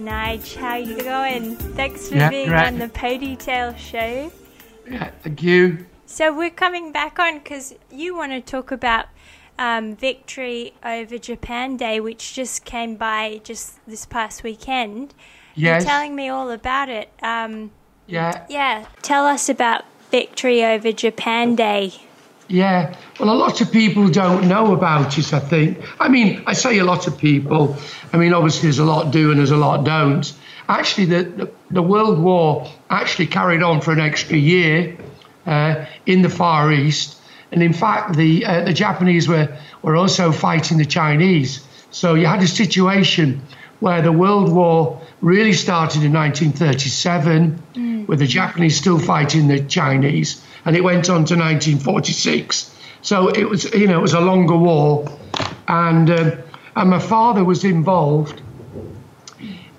Nige, how you going? Thanks for Yeah, being great. on the Ponytail Show. Yeah, thank you. So we're coming back on because you want to talk about um, victory over Japan Day, which just came by just this past weekend. Yes. You're telling me all about it. Um, Yeah, yeah, tell us about victory over Japan Day. Yeah. Well, a lot of people don't know about it, I think. I mean, I say a lot of people. I mean, obviously, there's a lot do and there's a lot don't. Actually, the, the, the World War actually carried on for an extra year uh, in the Far East. And in fact, the, uh, the Japanese were, were also fighting the Chinese. So you had a situation where the World War really started in 1937, with the Japanese still fighting the Chinese, and it went on to 1946. So it was, you know, it was a longer war, and um, and my father was involved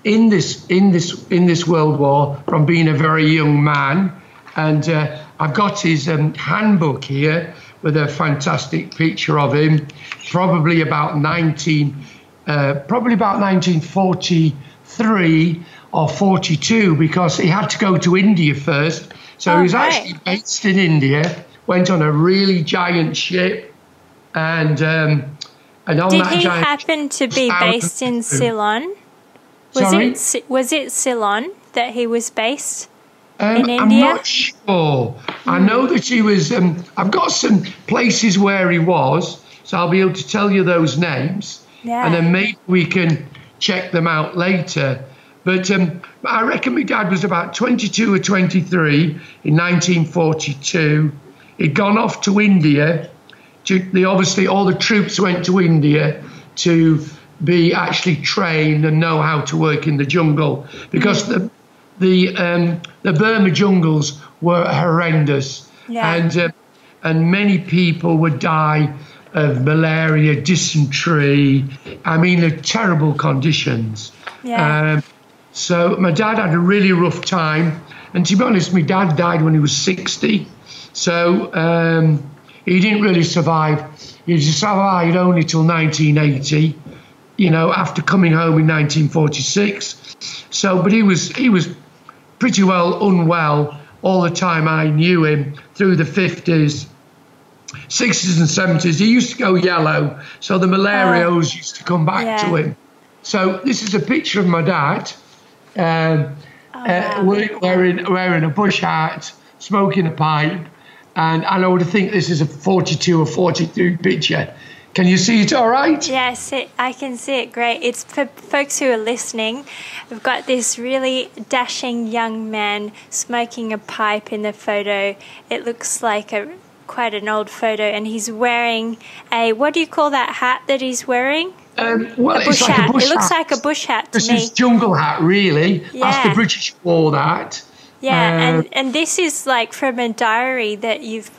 in this in this in this World War from being a very young man, and uh, I've got his um, handbook here with a fantastic picture of him, probably about 19, uh, probably about 1943 or 42, because he had to go to India first. So Oh, he was right. actually based in India, went on a really giant ship, and um, and on Did that he giant happen to be based in Ceylon? Was Sorry? it was it Ceylon that he was based? Um, in India? I'm not sure. I know that he was. Um, I've got some places where he was, so I'll be able to tell you those names, Yeah. and then maybe we can check them out later. But um, I reckon my dad was about 22 or 23 in 1942. He'd gone off to India. To, the, obviously, all the troops went to India to be actually trained and know how to work in the jungle because the the um, the Burma jungles were horrendous, Yeah. and uh, and many people would die of malaria, dysentery. I mean, the terrible conditions. Yeah. Um, so my dad had a really rough time, and to be honest, my dad died when he was 60. So um, he didn't really survive. He survived only till 1980. You know, after coming home in 1946. So, but he was he was pretty well unwell all the time I knew him through the 50s. 60s and 70s, he used to go yellow, so the malaria Oh. used to come back Yeah. to him. So this is a picture of my dad, um, uh, wow. we- wearing wearing a bush hat, smoking a pipe, and, and I would think this is a 42 or 43 picture. Can you see it all right? Yes, it, I can see it great. It's for folks who are listening. We've got this really dashing young man smoking a pipe in the photo. It looks like a quite an old photo, and he's wearing a what do you call that hat that he's wearing? Um, well, A it's bush like hat. a bush it looks hat. like a bush hat to This me. is jungle hat, really. Yeah. That's the British wore that. Yeah, Uh, and and this is like from a diary that you've.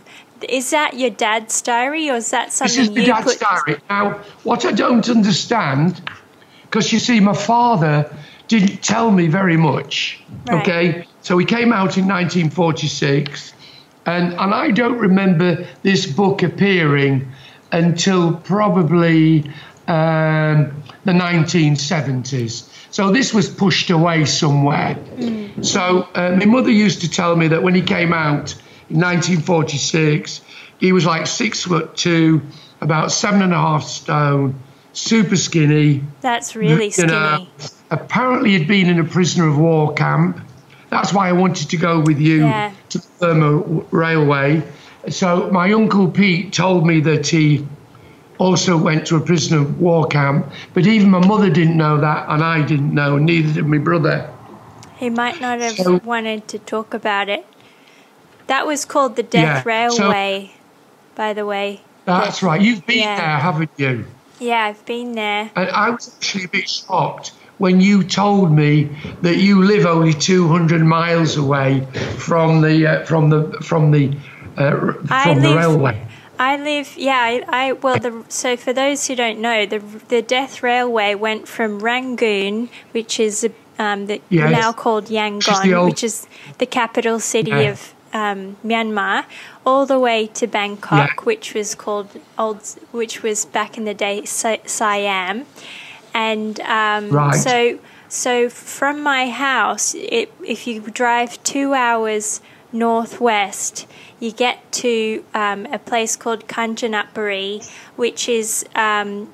Is that your dad's diary, or is that something? This something is my dad's put? diary. Now, what I don't understand, because you see, my father didn't tell me very much. Right. Okay, so he came out in 1946, and and I don't remember this book appearing until probably um, the 1970s. So this was pushed away somewhere. So uh, my mother used to tell me that when he came out in 1946, he was like six foot two, about seven and a half stone, super skinny. That's really you skinny. apparently, he'd been in a prisoner of war camp. That's why I wanted to go with you Yeah. To the Railway. So my uncle Pete told me that he also went to a prisoner of war camp, but even my mother didn't know that, and I didn't know, neither did my brother. He might not have So- wanted to talk about it. That was called the Death Yeah, so- Railway, by the way. That's right. You've been Yeah. there, haven't you? Yeah, I've been there. And I was actually a bit shocked when you told me that you live only 200 miles away from the uh, from the from the uh, from the live- railway. I live, yeah, I, I well, the, so for those who don't know, the the Death Railway went from Rangoon, which is um, the, Yes. now called Yangon, old- which is the capital city Yeah. of um, Myanmar, all the way to Bangkok, Yeah. which was called old, which was back in the day Siam, and um, Right. so so from my house, it, if you drive two hours northwest, you get to um, a place called Kanchanaburi, which is um,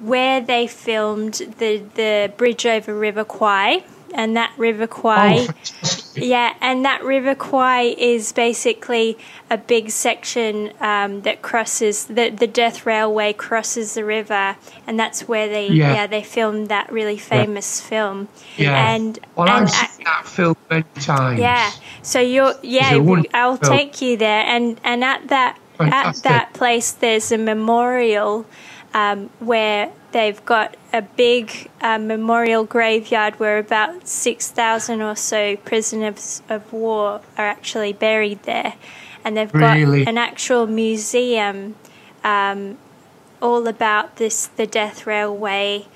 where they filmed the, the bridge over River Kwai. And that River Kwai, Oh, yeah, and that River Kwai is basically a big section um, that crosses the the Death Railway crosses the river, and that's where they Yeah. yeah, they filmed that really famous film. Yeah. and well, and I've seen that film many times. yeah. So you're yeah, It's a we- wonderful I'll film. take you there and and at that Fantastic. at that place there's a memorial um, where they've got a big uh, memorial graveyard where about 6,000 or so prisoners of war are actually buried there. And they've Really? got an actual museum um, all about this the death railway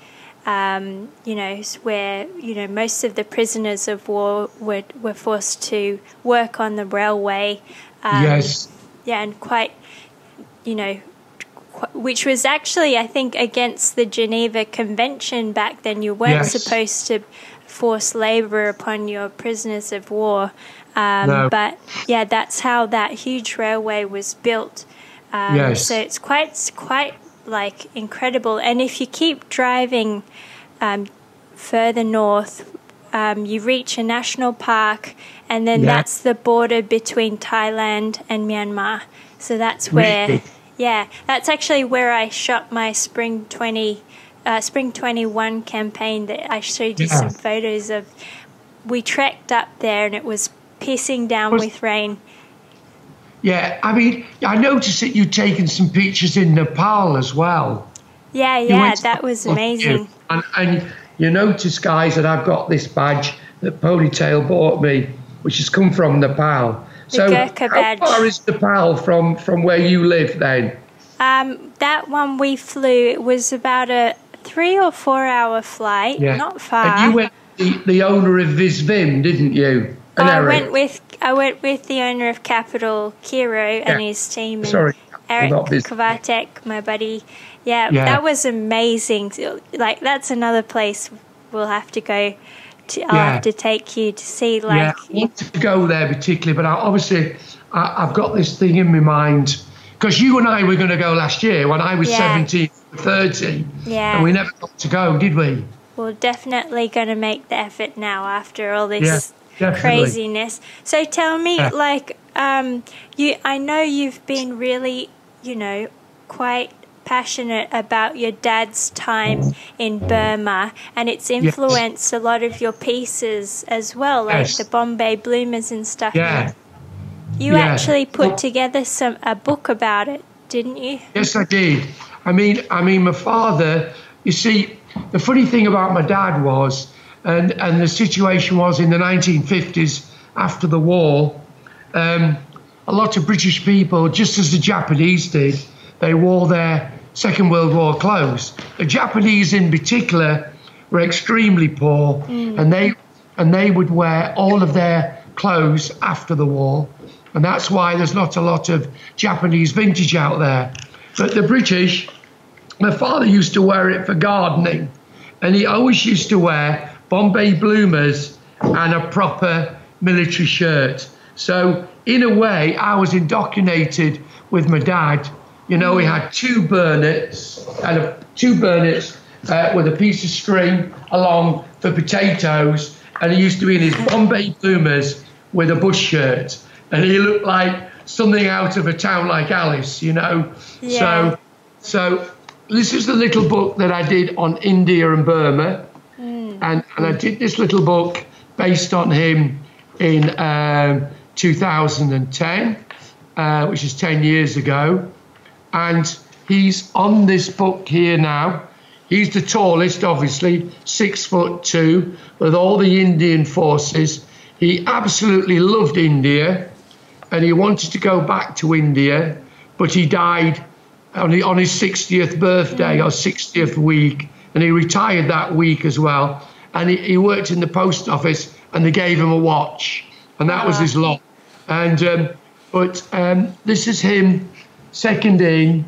um, you know, where you know most of the prisoners of war were were forced to work on the railway. Um, yes. Yeah, and quite, you know, which was actually I think against the Geneva Convention back then. You weren't Yes. supposed to force labour upon your prisoners of war. Um, No. But yeah, that's how that huge railway was built. Um, Yes. So it's quite quite like incredible. And if you keep driving um, further north, um, you reach a national park, and then Yeah. that's the border between Thailand and Myanmar. So that's where, Really? Yeah, that's actually where I shot my spring twenty, uh, spring twenty one campaign that I showed you Yeah. some photos of. We trekked up there, and it was pissing down Was- with rain. Yeah, I mean, I noticed that you'd taken some pictures in Nepal as well. Yeah, yeah, that was amazing. And, and you notice, guys, that I've got this badge that Ponytail bought me, which has come from Nepal. So, Gurkha badge. how far is Nepal from, from where you live then? Um, that one we flew, it was about a three or four hour flight, Yeah. not far. And you went the, the owner of Visvim, didn't you? And I went with I went with the owner of Kapital, Kiro, and his team. Sorry, Eric Kovatek, my buddy. Yeah, Yeah. that was amazing. Like that's another place we'll have to go. To, I'll Yeah. have to take you to see. Like, yeah, I want to go there particularly, but I, obviously I, I've got this thing in my mind because you and I were going to go last year when I was Yeah. 17, 30, Yeah. and we never got to go, did we? we're definitely going to make the effort now after all this Yeah, craziness. So tell me, like, um, you, I know you've been really, you know, quite passionate about your dad's time in Burma, and it's influenced a lot of your pieces as well, like Yes. the Bombay Bloomers and stuff. Yeah. You actually put Well- together some a book about it, didn't you? Yes, I did. I mean, I mean, my father. You see, the funny thing about my dad was, and and the situation was in the 1950s after the war. Um, a lot of British people, just as the Japanese did, they wore their Second World War clothes. The Japanese, in particular, were extremely poor, mm. and they and they would wear all of their clothes after the war, and that's why there's not a lot of Japanese vintage out there. But the British, my father used to wear it for gardening, and he always used to wear Bombay bloomers and a proper military shirt. So in a way, I was indoctrinated with my dad. You know, he had two burnets and a, two burnets uh, with a piece of string along for potatoes, and he used to be in his Bombay bloomers with a bush shirt, and he looked like something out of a town like Alice, you know. Yeah. So, so this is the little book that I did on India and Burma, and and I did this little book based on him in um, 2010, uh, which is 10 years ago, and he's on this book here now. He's the tallest, obviously, six foot two, with all the Indian forces. He absolutely loved India, and he wanted to go back to India, but he died on, the, on his 60th birthday or 60th week, and he retired that week as well. And he, he worked in the post office, and they gave him a watch, and that was his lot. And um, but um, this is him, second in,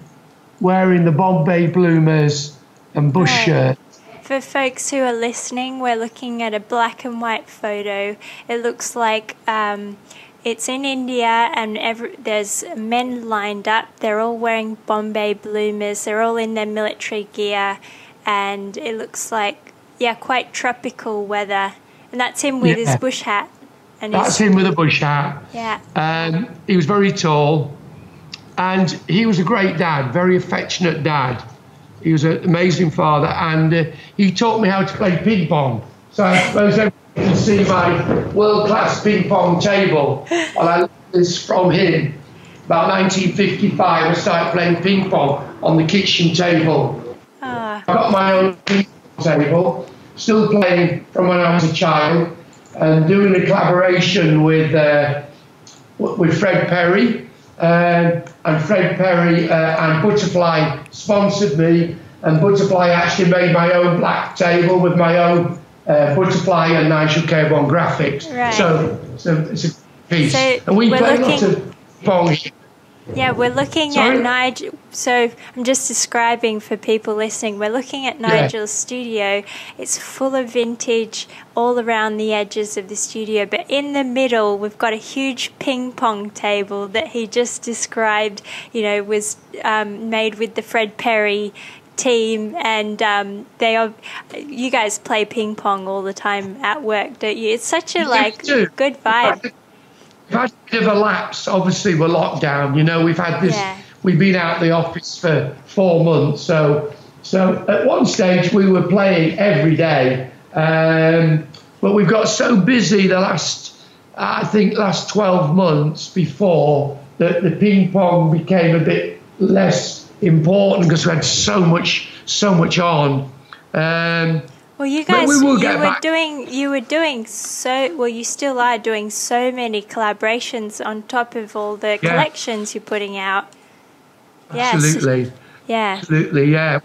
wearing the Bombay bloomers and bush Right. shirt. for folks who are listening, we're looking at a black and white photo. It looks like um, it's in India, and every, there's men lined up. They're all wearing Bombay bloomers. They're all in their military gear, and it looks like yeah, quite tropical weather. And that's him with yeah. his bush hat. And that's his, him with a bush hat. Yeah. Um, he was very tall, and he was a great dad, very affectionate dad. He was an amazing father, and uh, he taught me how to play ping pong. So I suppose you can see my world-class ping pong table. Well, I learned this from him. About 1955, I started playing ping pong on the kitchen table. Ah. I got my own ping pong table, still playing from when I was a child, and doing a collaboration with uh, with Fred Perry. Uh, and Fred Perry uh, and Butterfly sponsored me, and Butterfly actually made my own black table with my own uh, butterfly and Nigel K1 graphics. Right. So, so it's a piece. So and we play looking, lots of pong here. Yeah, we're looking Sorry? at Nigel. So I'm just describing for people listening. We're looking at Nigel's yeah. studio. It's full of vintage all around the edges of the studio, but in the middle we've got a huge ping pong table that he just described. You know, was um, made with the Fred Perry team and um, they are you guys play ping pong all the time at work don't you it's such a like good vibe we've had a bit of a lapse obviously we're locked down you know we've had this yeah. we've been out of the office for four months so so at one stage we were playing every day um, but we've got so busy the last i think last 12 months before that the ping pong became a bit less important because we had so much, so much on. Um, well, you guys, we you were back. doing, you were doing so. Well, you still are doing so many collaborations on top of all the yeah. collections you're putting out. Absolutely. Yes. Yeah. Absolutely. Yeah.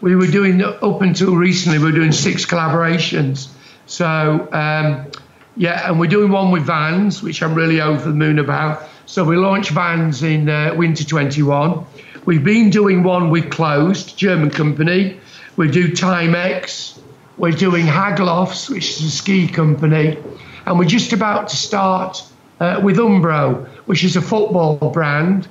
We were doing up until recently. We were doing six collaborations. So um, yeah, and we're doing one with Vans, which I'm really over the moon about. So we launched Vans in uh, winter 21. We've been doing one with Closed, German company. We do Timex. We're doing Haglofs, which is a ski company. And we're just about to start uh, with Umbro, which is a football brand.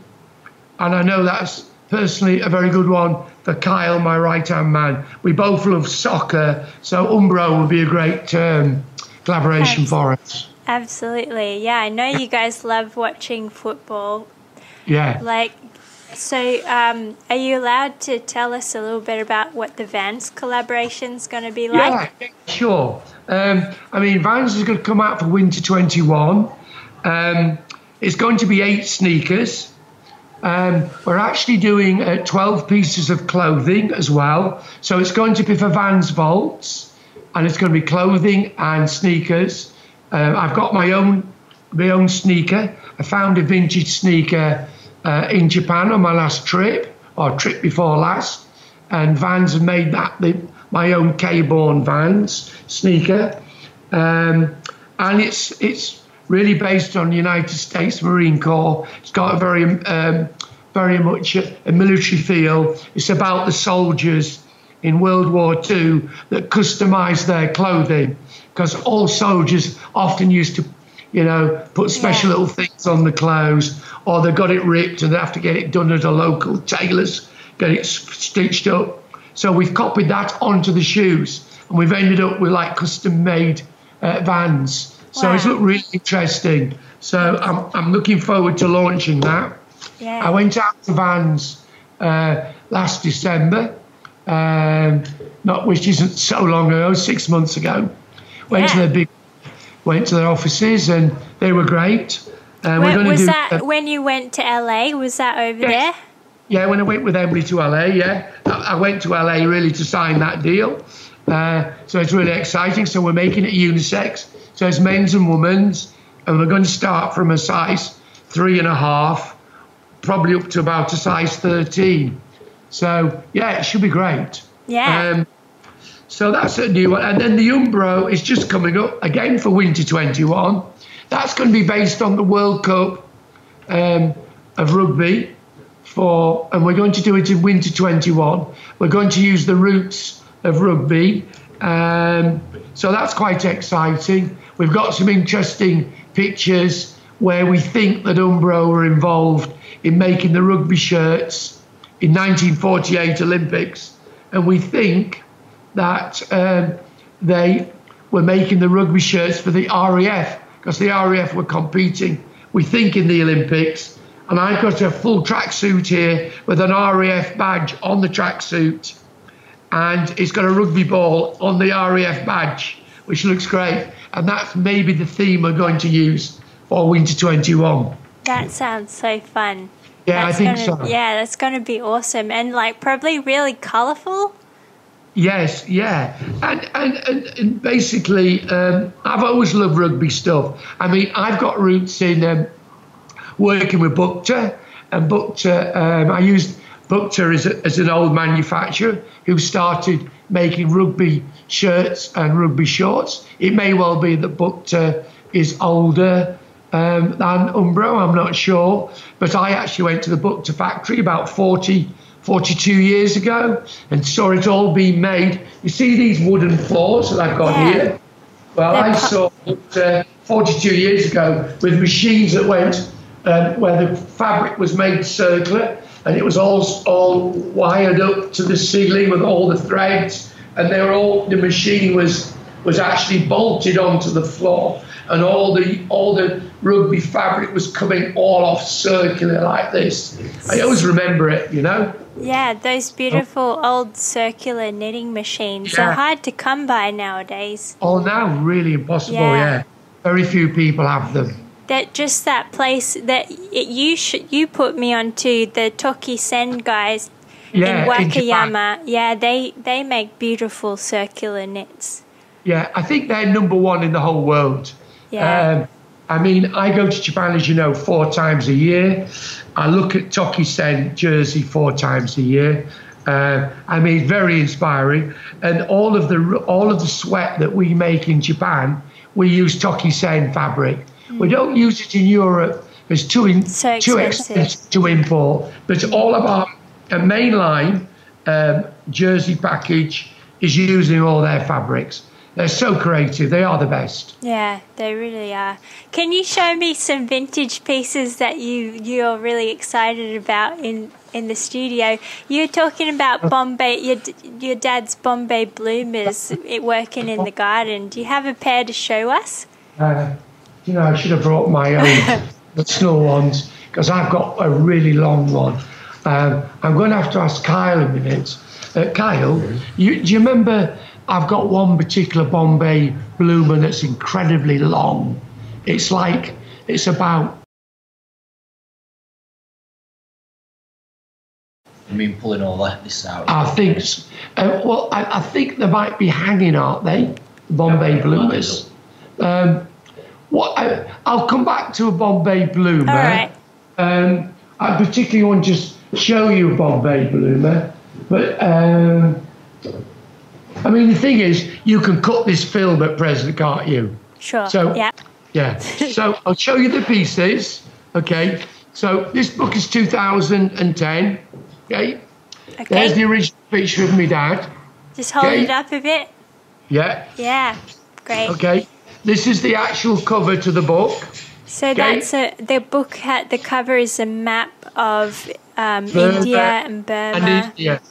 And I know that's personally a very good one for Kyle, my right hand man. We both love soccer, so Umbro would be a great um, collaboration for us. Absolutely. Yeah, I know you guys love watching football. Yeah. Like so, um, are you allowed to tell us a little bit about what the Vans collaboration is going to be like? Yeah, sure. Um, I mean, Vans is going to come out for Winter 21. Um, it's going to be eight sneakers. Um, we're actually doing uh, 12 pieces of clothing as well. So it's going to be for Vans Vaults, and it's going to be clothing and sneakers. Uh, I've got my own my own sneaker. I found a vintage sneaker uh, in Japan on my last trip, or trip before last, and Vans have made that the, my own Cabourn Vans sneaker, um, and it's it's really based on the United States Marine Corps. It's got a very um, very much a, a military feel. It's about the soldiers in World War II that customized their clothing because all soldiers often used to you know, put special yeah. little things on the clothes, or they got it ripped and they have to get it done at a local tailor's, get it stitched up. So we've copied that onto the shoes, and we've ended up with like custom made uh, vans. So wow. it's looked really interesting. So I'm, I'm looking forward to launching that. Yeah. I went out to Vans uh, last December, um, not which isn't so long ago, six months ago. Went yeah. to their big went to their offices and they were great. Uh, when, was do, that uh, when you went to LA? Was that over there? Yeah, when I went with Emily to LA, yeah. I, I went to LA really to sign that deal. Uh, so it's really exciting. So we're making it unisex. So it's men's and women's. And we're going to start from a size three and a half, probably up to about a size 13. So yeah, it should be great. Yeah. Um, so that's a new one. And then the Umbro is just coming up again for Winter 21. That's going to be based on the World Cup um, of rugby for, and we're going to do it in Winter 21. We're going to use the roots of rugby. Um, so that's quite exciting. We've got some interesting pictures where we think that Umbro were involved in making the rugby shirts in 1948 Olympics, and we think that um, they were making the rugby shirts for the RAF because the RAF were competing. We think in the Olympics, and I've got a full tracksuit here with an RAF badge on the tracksuit, and it's got a rugby ball on the RAF badge, which looks great. And that's maybe the theme we're going to use for Winter 21. That sounds so fun. Yeah, That's I think gonna, so. Yeah, that's going to be awesome and like probably really colourful. Yes, yeah, and and and, and basically, um, I've always loved rugby stuff. I mean, I've got roots in um, working with Bukta, and Bukta, um, I used Bukta as, a, as an old manufacturer who started making rugby shirts and rugby shorts. It may well be that Bukta is older um, than Umbro, I'm not sure, but I actually went to the Bukta factory about 40 42 years ago and saw it all being made. You see these wooden floors that I've got Yeah. here? Well, They're I saw it uh, 42 years ago with machines that went um, where the fabric was made circular and it was all all wired up to the ceiling with all the threads and they were all the machine was was actually bolted onto the floor and all the all the rugby fabric was coming all off circular like this. I always remember it, you know. Yeah, those beautiful old circular knitting machines are hard to come by nowadays. Oh, now really impossible. Yeah. Yeah, very few people have them. That just that place that it, you sh- you put me onto the Toki Sen guys Yeah, in in. Wakayama. yeah, they they make beautiful circular knits. Yeah, I think they're number one in the whole world. Yeah. Um, I mean, I go to Japan, as you know, four times a year. I look at Toki-sen jersey four times a year. Uh, I mean, very inspiring. And all of the all of the sweat that we make in Japan, we use Toki-sen fabric. We don't use it in Europe. It's too in, So too expensive. expensive to import. But all of our a mainline um, jersey package is using all their fabrics. They're so creative. They are the best. Yeah, they really are. Can you show me some vintage pieces that you you're really excited about in in the studio? You're talking about Bombay, your your dad's Bombay bloomers it working in the garden. Do you have a pair to show us? Uh, you know, I should have brought my own the snow ones because I've got a really long one. Um, I'm going to have to ask Kyle a minute. Uh, Kyle, you, do you remember? I've got one particular Bombay bloomer that's incredibly long. It's like it's about I mean, pulling all that this out. I think. Uh, well, I, I think they might be hanging, aren't they? Bombay Yeah, bloomers. Um, what? I, I'll come back to a Bombay bloomer. All right. Um, I particularly want to just show you a Bombay bloomer, but um, I mean the thing is, you can cut this film at present, can't you? Sure. So- yeah. Yeah. So I'll show you the pieces. Okay. So this book is 2010. Okay. Okay. There's the original picture of my dad. Just hold okay. it up a bit. Yeah. Yeah. Great. Okay. This is the actual cover to the book. So that's a the book had the cover is a map of um, India and Burma. And India.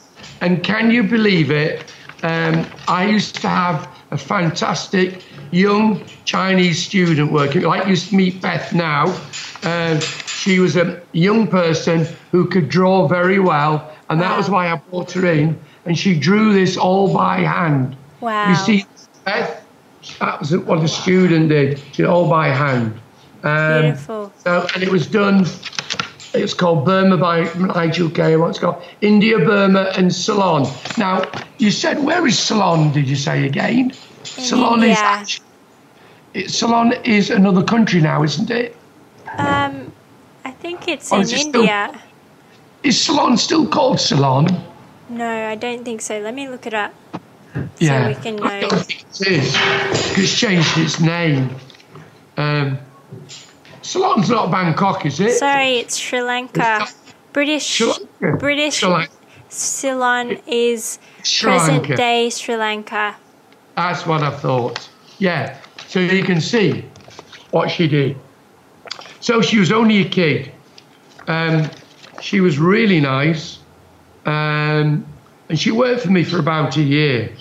And can you believe it? Um, I used to have a fantastic young Chinese student working. Like you used to meet Beth now. Um, she was a young person who could draw very well, and that Wow. was why I brought her in. And she drew this all by hand. Wow. You see, Beth, that was what a student did. She did all by hand. Um, Beautiful. so, and it was done. It's called Burma by Nigel Kay. What's it called India, Burma, and Ceylon. Now, you said where is Ceylon? Did you say again? Ceylon is actually, it, Ceylon is another country now, isn't it? Um, I think it's Or in it still- India. Is Ceylon still called Ceylon? No, I don't think so. Let me look it up. yeah, we can I don't think it is. It's changed its name. Um, Ceylon's not Bangkok, is it? Sorry, it's Sri Lanka. British, Sri Lanka. British, Sri Lanka. Ceylon is Sri present Lanka. day Sri Lanka. That's what I thought. Yeah. So you can see what she did. So she was only a kid. Um, she was really nice. Um, and she worked for me for about a year.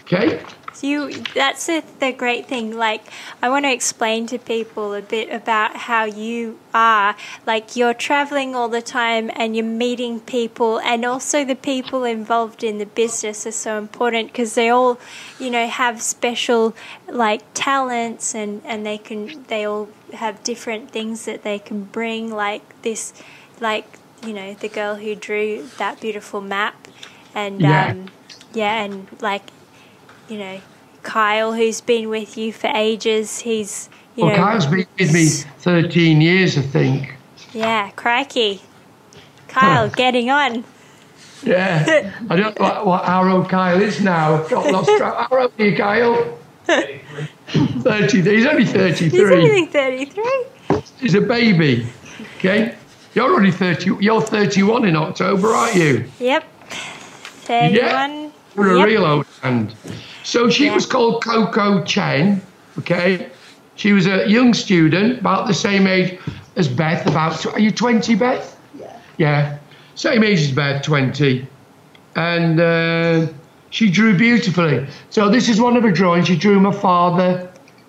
Okay? You, that's the, the great thing. Like, I want to explain to people a bit about how you are. Like, you're traveling all the time and you're meeting people, and also the people involved in the business are so important because they all, you know, have special like talents and and they can they all have different things that they can bring. Like this, like you know, the girl who drew that beautiful map, and Yeah. um, yeah, and like you know, Kyle, who's been with you for ages. He's, you Well, know, Kyle's been with me 13 years, I think. yeah, crikey. Kyle, getting on. Yeah. I don't know what, what how old Kyle is now. I've got lost track. How old are you, Kyle? 30. He's only 33. He's only 33. He's a baby. Okay? You're only 30. You're 31 in October, aren't you? Yep. 31. You're a Yep. real old hand. So she was called Coco Chen. Okay? She was a young student, about the same age as Beth. About tw- are you 20, Beth? Yeah. Yeah. Same age as Beth, 20. And uh, she drew beautifully. So this is one of her drawings. She drew my father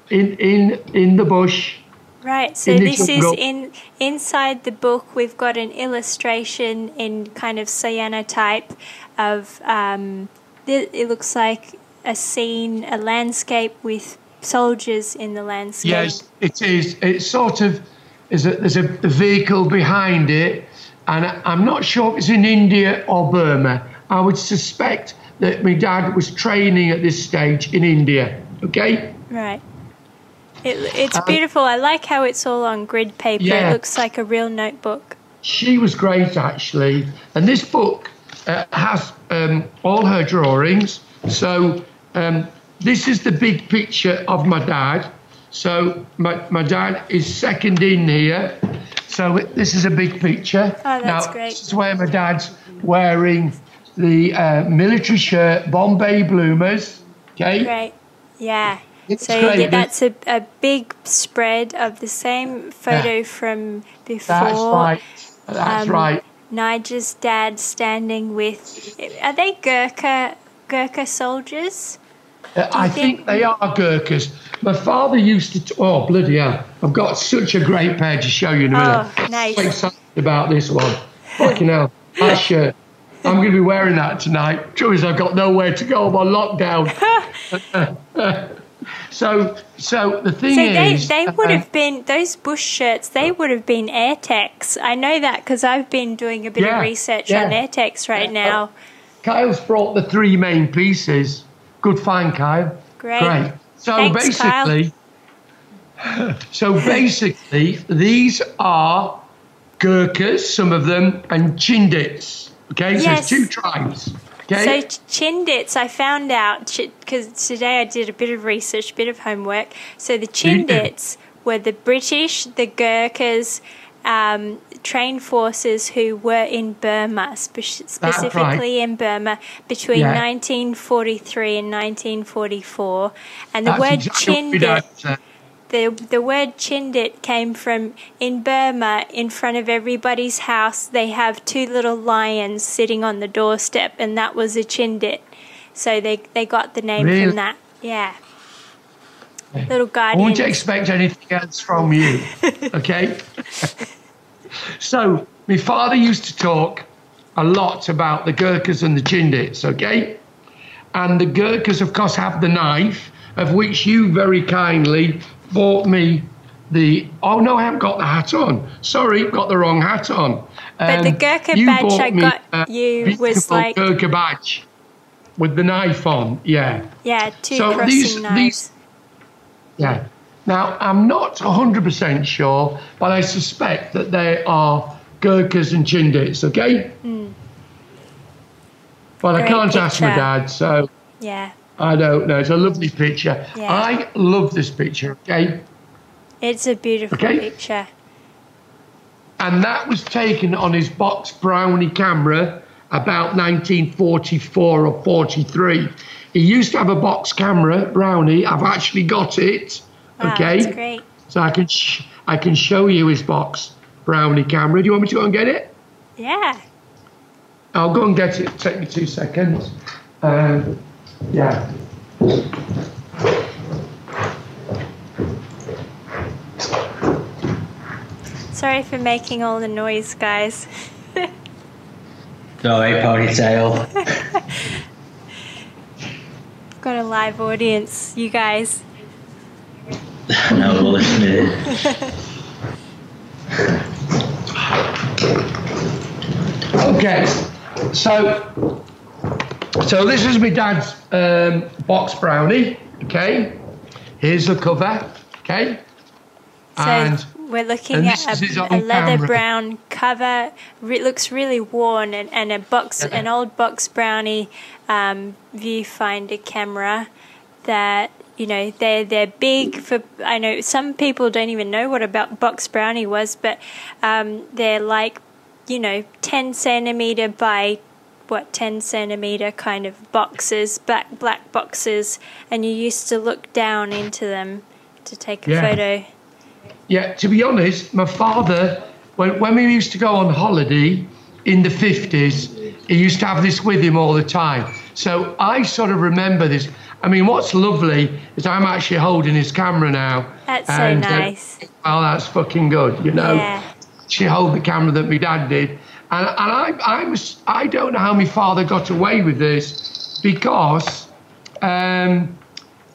in in in the bush. Right, so this is in inside the book. We've got an illustration in kind of cyanotype of. Um, it, it looks like a scene, a landscape with soldiers in the landscape. Yes, it is. It's sort of there's a, there's a, vehicle behind it, and I'm not sure if it's in India or Burma. I would suspect that my dad was training at this stage in India. Okay. Right. It, it's Um, beautiful. I like how it's all on grid paper. Yeah. It looks like a real notebook. She was great actually, and this book uh, has um, all her drawings. So um, this is the big picture of my dad. So my, my dad is second in here. So this is a big picture. Oh, that's now, great. This is where my dad's wearing the uh, military shirt, Bombay Bloomers. Okay. Right. Yeah. It's so great. yeah, that's a, a big spread of the same photo from before. That's right. That's Um, right. Nigel's dad standing with. Are they Gurkha Gurkha soldiers? Uh, I think- think they are Gurkhas. My father used to. T- oh, bloody hell. I've got such a great pair to show you in a minute. Oh, nice. So excited about this one. Fucking hell. That shirt. I'm going to be wearing that tonight. Truth is, I've got nowhere to go. I'm on lockdown. so, so the thing So they, is. they would uh, have been those bush shirts. They would have been Aertex. I know that because I've been doing a bit Yeah, of research yeah. on Aertex right now. Kyle's brought the three main pieces. Good find, Kyle. Great. Great. So Thanks, Kyle. basically, so basically, these are Gurkhas, some of them, and Chindits. Okay, so Yes. it's two tribes. So Okay, Ch- Chindits, I found out because today I did a bit of research, a bit of homework. So the. Chindits were the British, the Gurkhas, um, trained forces who were in Burma, spe- specifically in Burma between Yeah. 1943 and 1944. And the That's word exactly Chindit. The the word chindit came from in Burma in front of everybody's house they have two little lions sitting on the doorstep and that was a chindit so they they got the name Really? from that yeah little I guardians won't expect anything else from you. Okay? so, my father used to talk a lot about the Gurkhas and the Chindits, okay? And the Gurkhas, of course, have the knife, of which you very kindly bought me the. Oh, no, I haven't got the hat on. Sorry, got the wrong hat on. But the Um, Gurkha badge I got you was like- Gurkha badge with the knife on, yeah. yeah two So crossing these- knives these- Yeah. Now, I'm not 100% sure, but I suspect that they are Gurkhas and Chindits, okay? But I Great can't ask my dad, so yeah I don't know. It's a lovely picture. Yeah. I love this picture, okay? it's a beautiful Okay. picture And that was taken on his box brownie camera, about 1944 or 43. He used to have a box camera, Brownie. I've actually got it. Wow, okay. that's great. So I can sh- I can show you his box Brownie camera. Do you want me to go and get it? Yeah. I'll go and get it. Take me two seconds. Um, yeah. Sorry for making all the noise, guys. Sorry, ponytail. Got a live audience, you guys. no, we're listening. Okay. So, so this is my dad's um, box brownie. Okay. Here's the cover. Okay. So And- we're looking at this is his a, a leather camera. brown cover. It looks really worn, and, and a box, Yeah. an old box brownie um, viewfinder camera that you know they're they're big for. I know some people don't even know what about box brownie was, but um, they're like you know ten centimeter by what 10 centimeter kind of boxes black black boxes and you used to look down into them to take a Yeah. photo Yeah, to be honest, my father, when, when we used to go on holiday in the 50s, he used to have this with him all the time. So I sort of remember this. I mean, what's lovely is I'm actually holding his camera now. That's so and, uh, nice. well, that's fucking good, you know. Yeah. She hold the camera that my dad did. And, and I, I, was, I don't know how my father got away with this because um,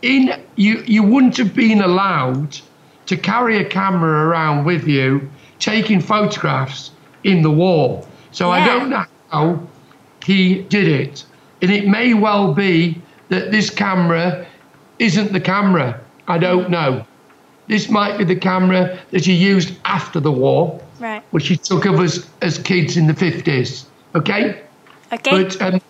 in you, you wouldn't have been allowed to carry a camera around with you taking photographs in the war. So I don't know how he did it. And it may well be that this camera isn't the camera. I don't know. This might be the camera that he used after the war, Right. which he took of us as kids in the 50s. Okay? Okay. But um,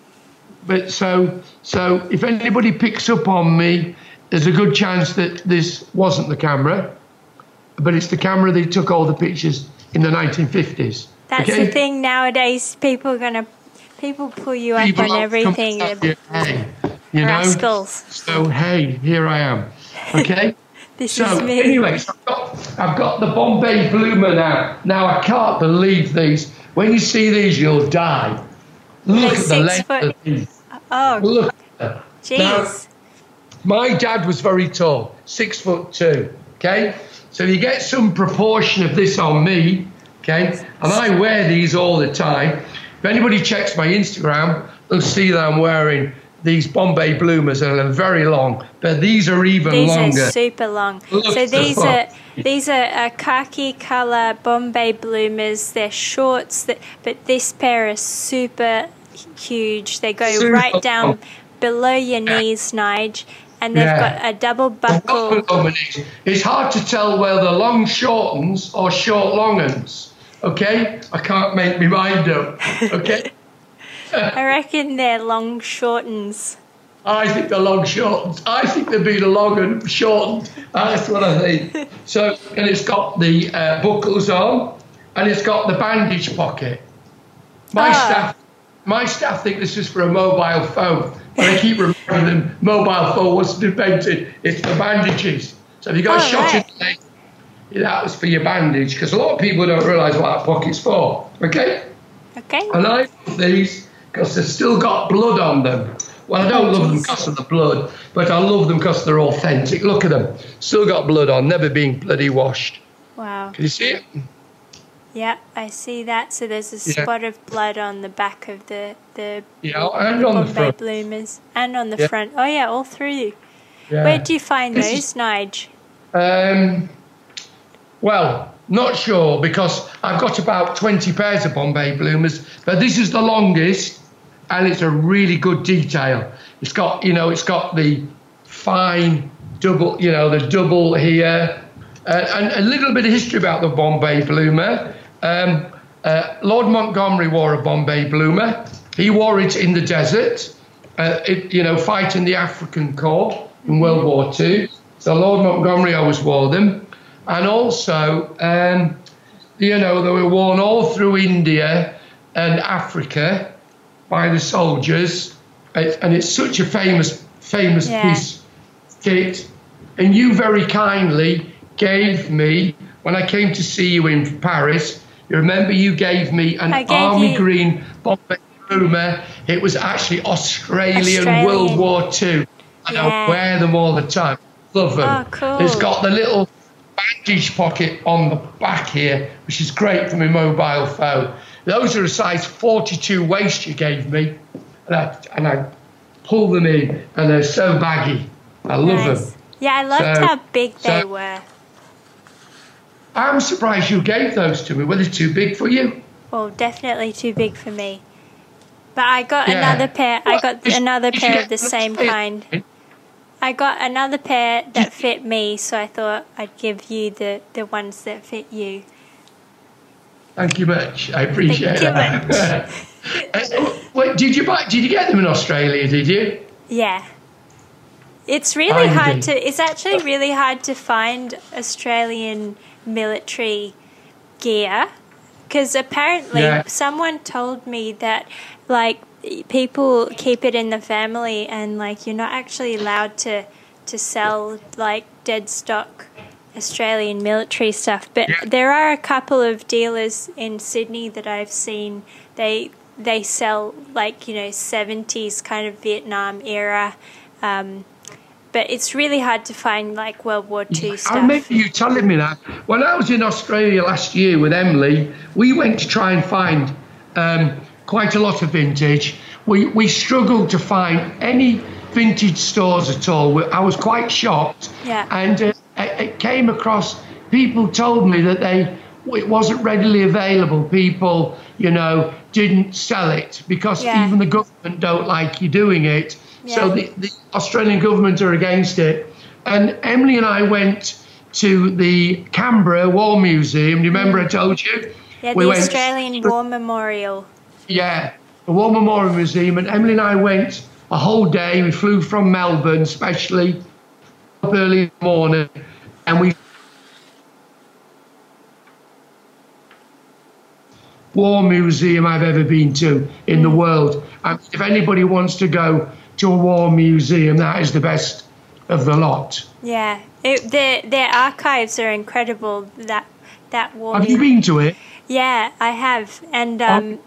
but so so if anybody picks up on me, there's a good chance that this wasn't the camera, but it's the camera that took all the pictures in the 1950s. That's okay? the thing nowadays. People are gonna people pull you up People on everything. here, hey, you know. rascals. So hey, here I am. Okay. This So is me. anyway, so I've got I've got the Bombay Bloomer now. Now I can't believe these. When you see these, you'll die. Look at the length foot- of these. oh, Look. Now, jeez. my dad was very tall, six foot two. Okay, so you get some proportion of this on me. Okay, and I wear these all the time. If anybody checks my Instagram, they'll see that I'm wearing these Bombay Bloomers, they're very long. But these are even These longer. These are super long. Look so these are these are uh, khaki color Bombay bloomers. They're shorts, that, but this pair is super huge. They go Super right down long. below your knees, Nige, and they've Yeah. got a double buckle. It's hard to tell whether long shortens or short longens. Okay, I can't make my mind up. Okay. I reckon they're long shortens. I think they're long shortened. I think they've been long and shortened. That's what I think. So, and it's got the uh, buckles on, and it's got the bandage pocket. My Ah. staff, my staff think this is for a mobile phone, but I keep reminding them mobile phone wasn't invented. It's for bandages. So if you got Oh, a shot right. in the leg, that was for your bandage, because a lot of people don't realise what that pocket's for. Okay. Okay. And I love these because they've still got blood on them. Well, I don't love them because of the blood, but I love them because they're authentic. Look at them. Still got blood on, never been bloody washed. Wow. Can you see it? Yeah, I see that. So there's a Yeah. spot of blood on the back of the the Yeah, and on the front. bloomers and on the Yeah. front. Oh yeah, all through. Yeah. Where do you find This those, is- Nige? Um, well, not sure because I've got about 20 pairs of Bombay bloomers, but this is the longest and it's a really good detail. It's got, you know, it's got the fine double, you know, the double here. Uh, and a little bit of history about the Bombay bloomer. Um, uh, Lord Montgomery wore a Bombay bloomer. He wore it in the desert, uh, it, you know, fighting the Afrika Korps in World War II. So Lord Montgomery always wore them. And also, um, you know, they were worn all through India and Africa by the soldiers, and it's such a famous famous Yeah. piece kit. And you very kindly gave me when I came to see you in Paris. You remember you gave me an gave army you- green Bombay bloomer. It was actually Australian, Australian. World War Two. And Yeah. I wear them all the time. Love them. Oh, cool. It's got the little bandage pocket on the back here, which is great for my mobile phone. Those are a size 42 waist you gave me, and I, and I pull them in, and they're so baggy. I love Nice. them. Yeah, I loved So- how big they so- were. I'm surprised you gave those to me. Were they too big for you? Well, definitely too big for me. But I got Yeah. another pair. I got another pair of the same kind. I got another pair that fit me, so I thought I'd give you the, the ones that fit you. Thank you much. I appreciate Thank you that. Uh, Wait, did you buy? Did you get them in Australia? Did you? Yeah. It's really hard to it's actually really hard to find Australian military gear because apparently Yeah. someone told me that like people keep it in the family and like you're not actually allowed to to sell like dead stock Australian military stuff but Yeah. there are a couple of dealers in Sydney that I've seen they they sell like you know 70s kind of Vietnam era um, but it's really hard to find like World War II stuff. I remember you telling me that. When I was in Australia last year with Emily, we went to try and find um, quite a lot of vintage. We, we struggled to find any vintage stores at all. I was quite shocked. Yeah. And uh, it came across, people told me that they it wasn't readily available. People, you know, didn't sell it because Yeah. even the government don't like you doing it. So the, the Australian government are against it. And Emily and I went to the Canberra War Museum. Do you remember I told you? Mm. yeah We the went- Australian War Memorial Yeah, the War Memorial Museum. And Emily and I went a whole day. We flew from Melbourne, especially up early in the morning, and we war museum I've ever been to in the world. Mean, if anybody wants to go to a war museum, that is the best of the lot. Yeah, it, their their archives are incredible. That that war. Have you been to it? Yeah, I have, and um,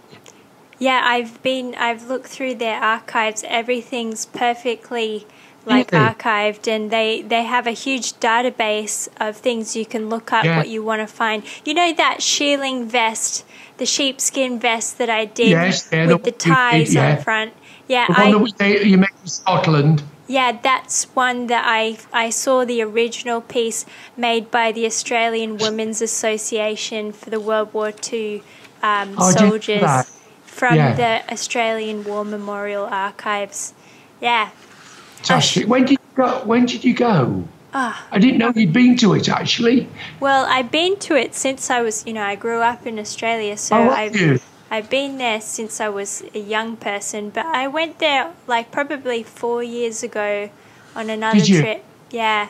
yeah, I've been. I've looked through their archives. Everything's perfectly like Really? archived, and they they have a huge database of things you can look up Yeah. what you want to find. You know that shearling vest, the sheepskin vest that I did Yes, yeah, with the did, ties yeah. on front. Yeah, The I one that they- you made in Scotland. yeah, that's one that I I saw the original piece made by the Australian Women's Association for the World War II um, Oh, I didn't know soldiers. From Yeah. the Australian War Memorial Archives. Yeah. Fantastic. When did you go? When did you go? Ah. I didn't know you'd been to it actually. Well, I've been to it since I was, you know, I grew up in Australia, so Oh, I've you? I've been there since I was a young person. But I went there like probably four years ago on another trip. Yeah.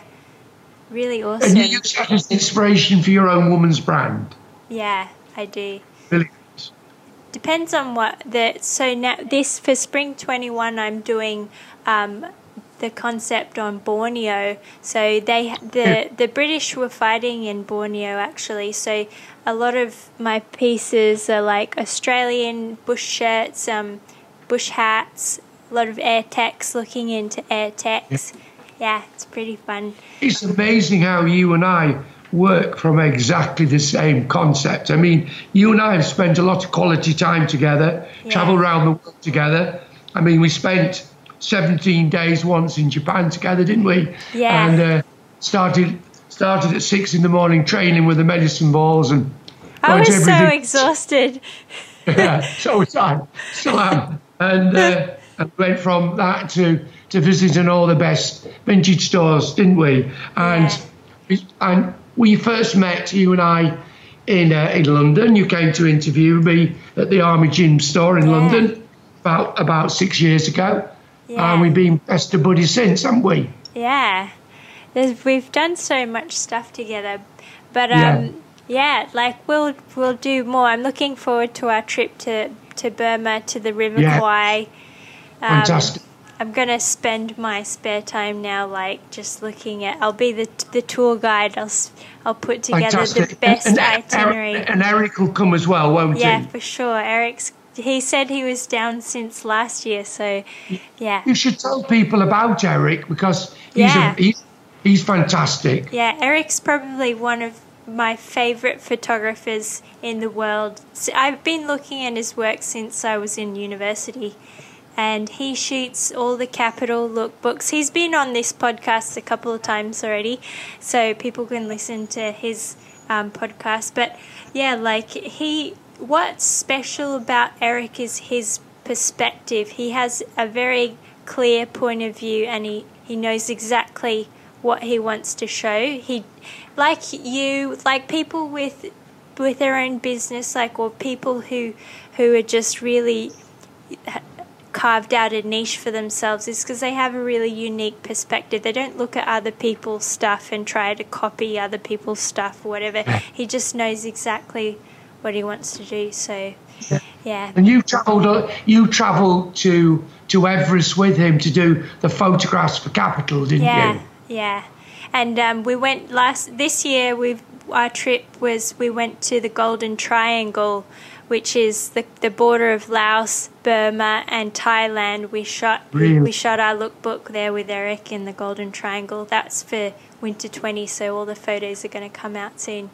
Really awesome. And you use that as inspiration for your own woman's brand. Yeah, I do. Brilliant. Depends on what the so now this for spring twenty one I'm doing um, the concept on Borneo. So they the the British were fighting in Borneo actually. So a lot of my pieces are like Australian bush shirts, um, bush hats, a lot of Aertex looking into Aertex. Yeah, it's pretty fun. It's amazing how you and I work from exactly the same concept. I mean, you and I have spent a lot of quality time together, Yeah. travel around the world together. I mean, we spent 17 days once in Japan together, didn't we? Yeah. And uh, started started at six in the morning training with the medicine balls and I was so exhausted. yeah, so was I. Still am. And, uh, and went from that to, to visiting all the best vintage stores, didn't we? And we- and we first met you and I in uh, in London. You came to interview me at the Army Gym store in Yeah. London about about six years ago. Yeah. And we've been best of buddies since, haven't we? Yeah, There's, we've done so much stuff together, but Yeah. um, yeah. like we'll we'll do more. I'm looking forward to our trip to to Burma to the River Yeah. Kwai. Um, Fantastic. I'm gonna spend my spare time now, like just looking at. I'll be the the tour guide. I'll I'll put together Fantastic. the best and, and, itinerary. And Eric will come as well, won't yeah, he? Yeah, for sure. Eric's. He said he was down since last year, so yeah, You should tell people about Eric because he's Yeah. a, he's, he's fantastic. yeah. Eric's probably one of my favorite photographers in the world. So I've been looking at his work since I was in university, and he shoots all the Kapital lookbooks. He's been on this podcast a couple of times already, so people can listen to his um, podcast. But yeah, like he, what's special about Eric is his perspective. He has a very clear point of view, and he he knows exactly what he wants to show. He, like you, like people with with their own business, like or people who who are just really carved out a niche for themselves is because they have a really unique perspective. They don't look at other people's stuff and try to copy other people's stuff or whatever. He just knows exactly what he wants to do. So, yeah. And you travelled uh, you travelled to to Everest with him to do the photographs for Kapital, didn't Yeah, you? yeah. And um, we went last this year. We our trip was we went to the Golden Triangle, which is the the border of Laos, Burma, and Thailand. We shot Really? we shot our lookbook there with Eric in the Golden Triangle. That's for Winter Twenty, so all the photos are going to come out soon.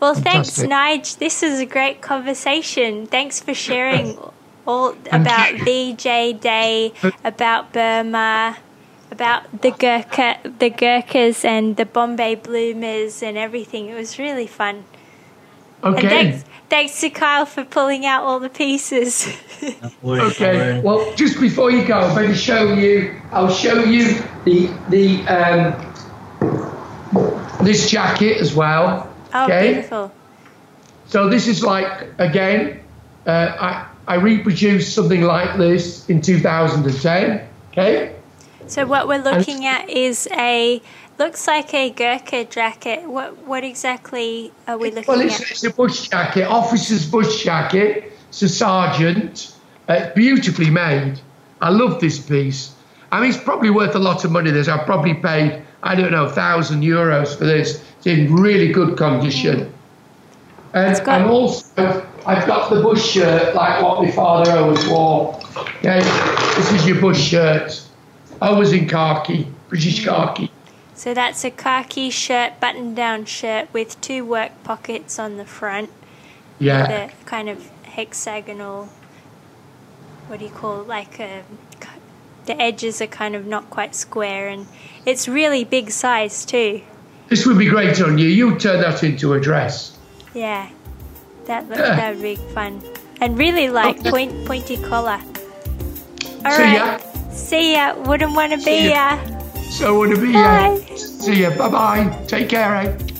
Well, thanks, Nige. This is a great conversation. Thanks for sharing all about. VJ Day, about Burma, about the Gurkha, the Gurkhas, and the Bombay Bloomers, and everything. It was really fun. And Okay. thanks, thanks to Kyle for pulling out all the pieces. Okay. Well, just before you go, I'm going to show you. I'll show you the the um, this jacket as well. oh, okay. beautiful. So this is like again, uh, I I reproduced something like this in 2010. Okay. So what we're looking at is a looks like a Gurkha jacket. What what exactly are we looking Well, it's, at? it's a bush jacket, officer's bush jacket. It's a sergeant. Uh, beautifully made. I love this piece. I mean, it's probably worth a lot of money. This I've probably paid I don't know thousand euros for this. It's in really good condition. And, got- and also, I've got the bush shirt like what my father always wore. Okay, this is your bush shirt. Always in khaki, British mm. khaki. So that's a khaki shirt, button-down shirt with two work pockets on the front. Yeah. The kind of hexagonal. What do you call it? like um, a? The edges are kind of not quite square, and it's really big size too. This would be great on you. You turn that into a dress. Yeah, that look, Yeah. that would be fun, and really like point pointy collar. All See right, ya. See ya. Wouldn't want to be ya. So would it be? Bye. Uh, see ya. Bye bye. Take care. Eh?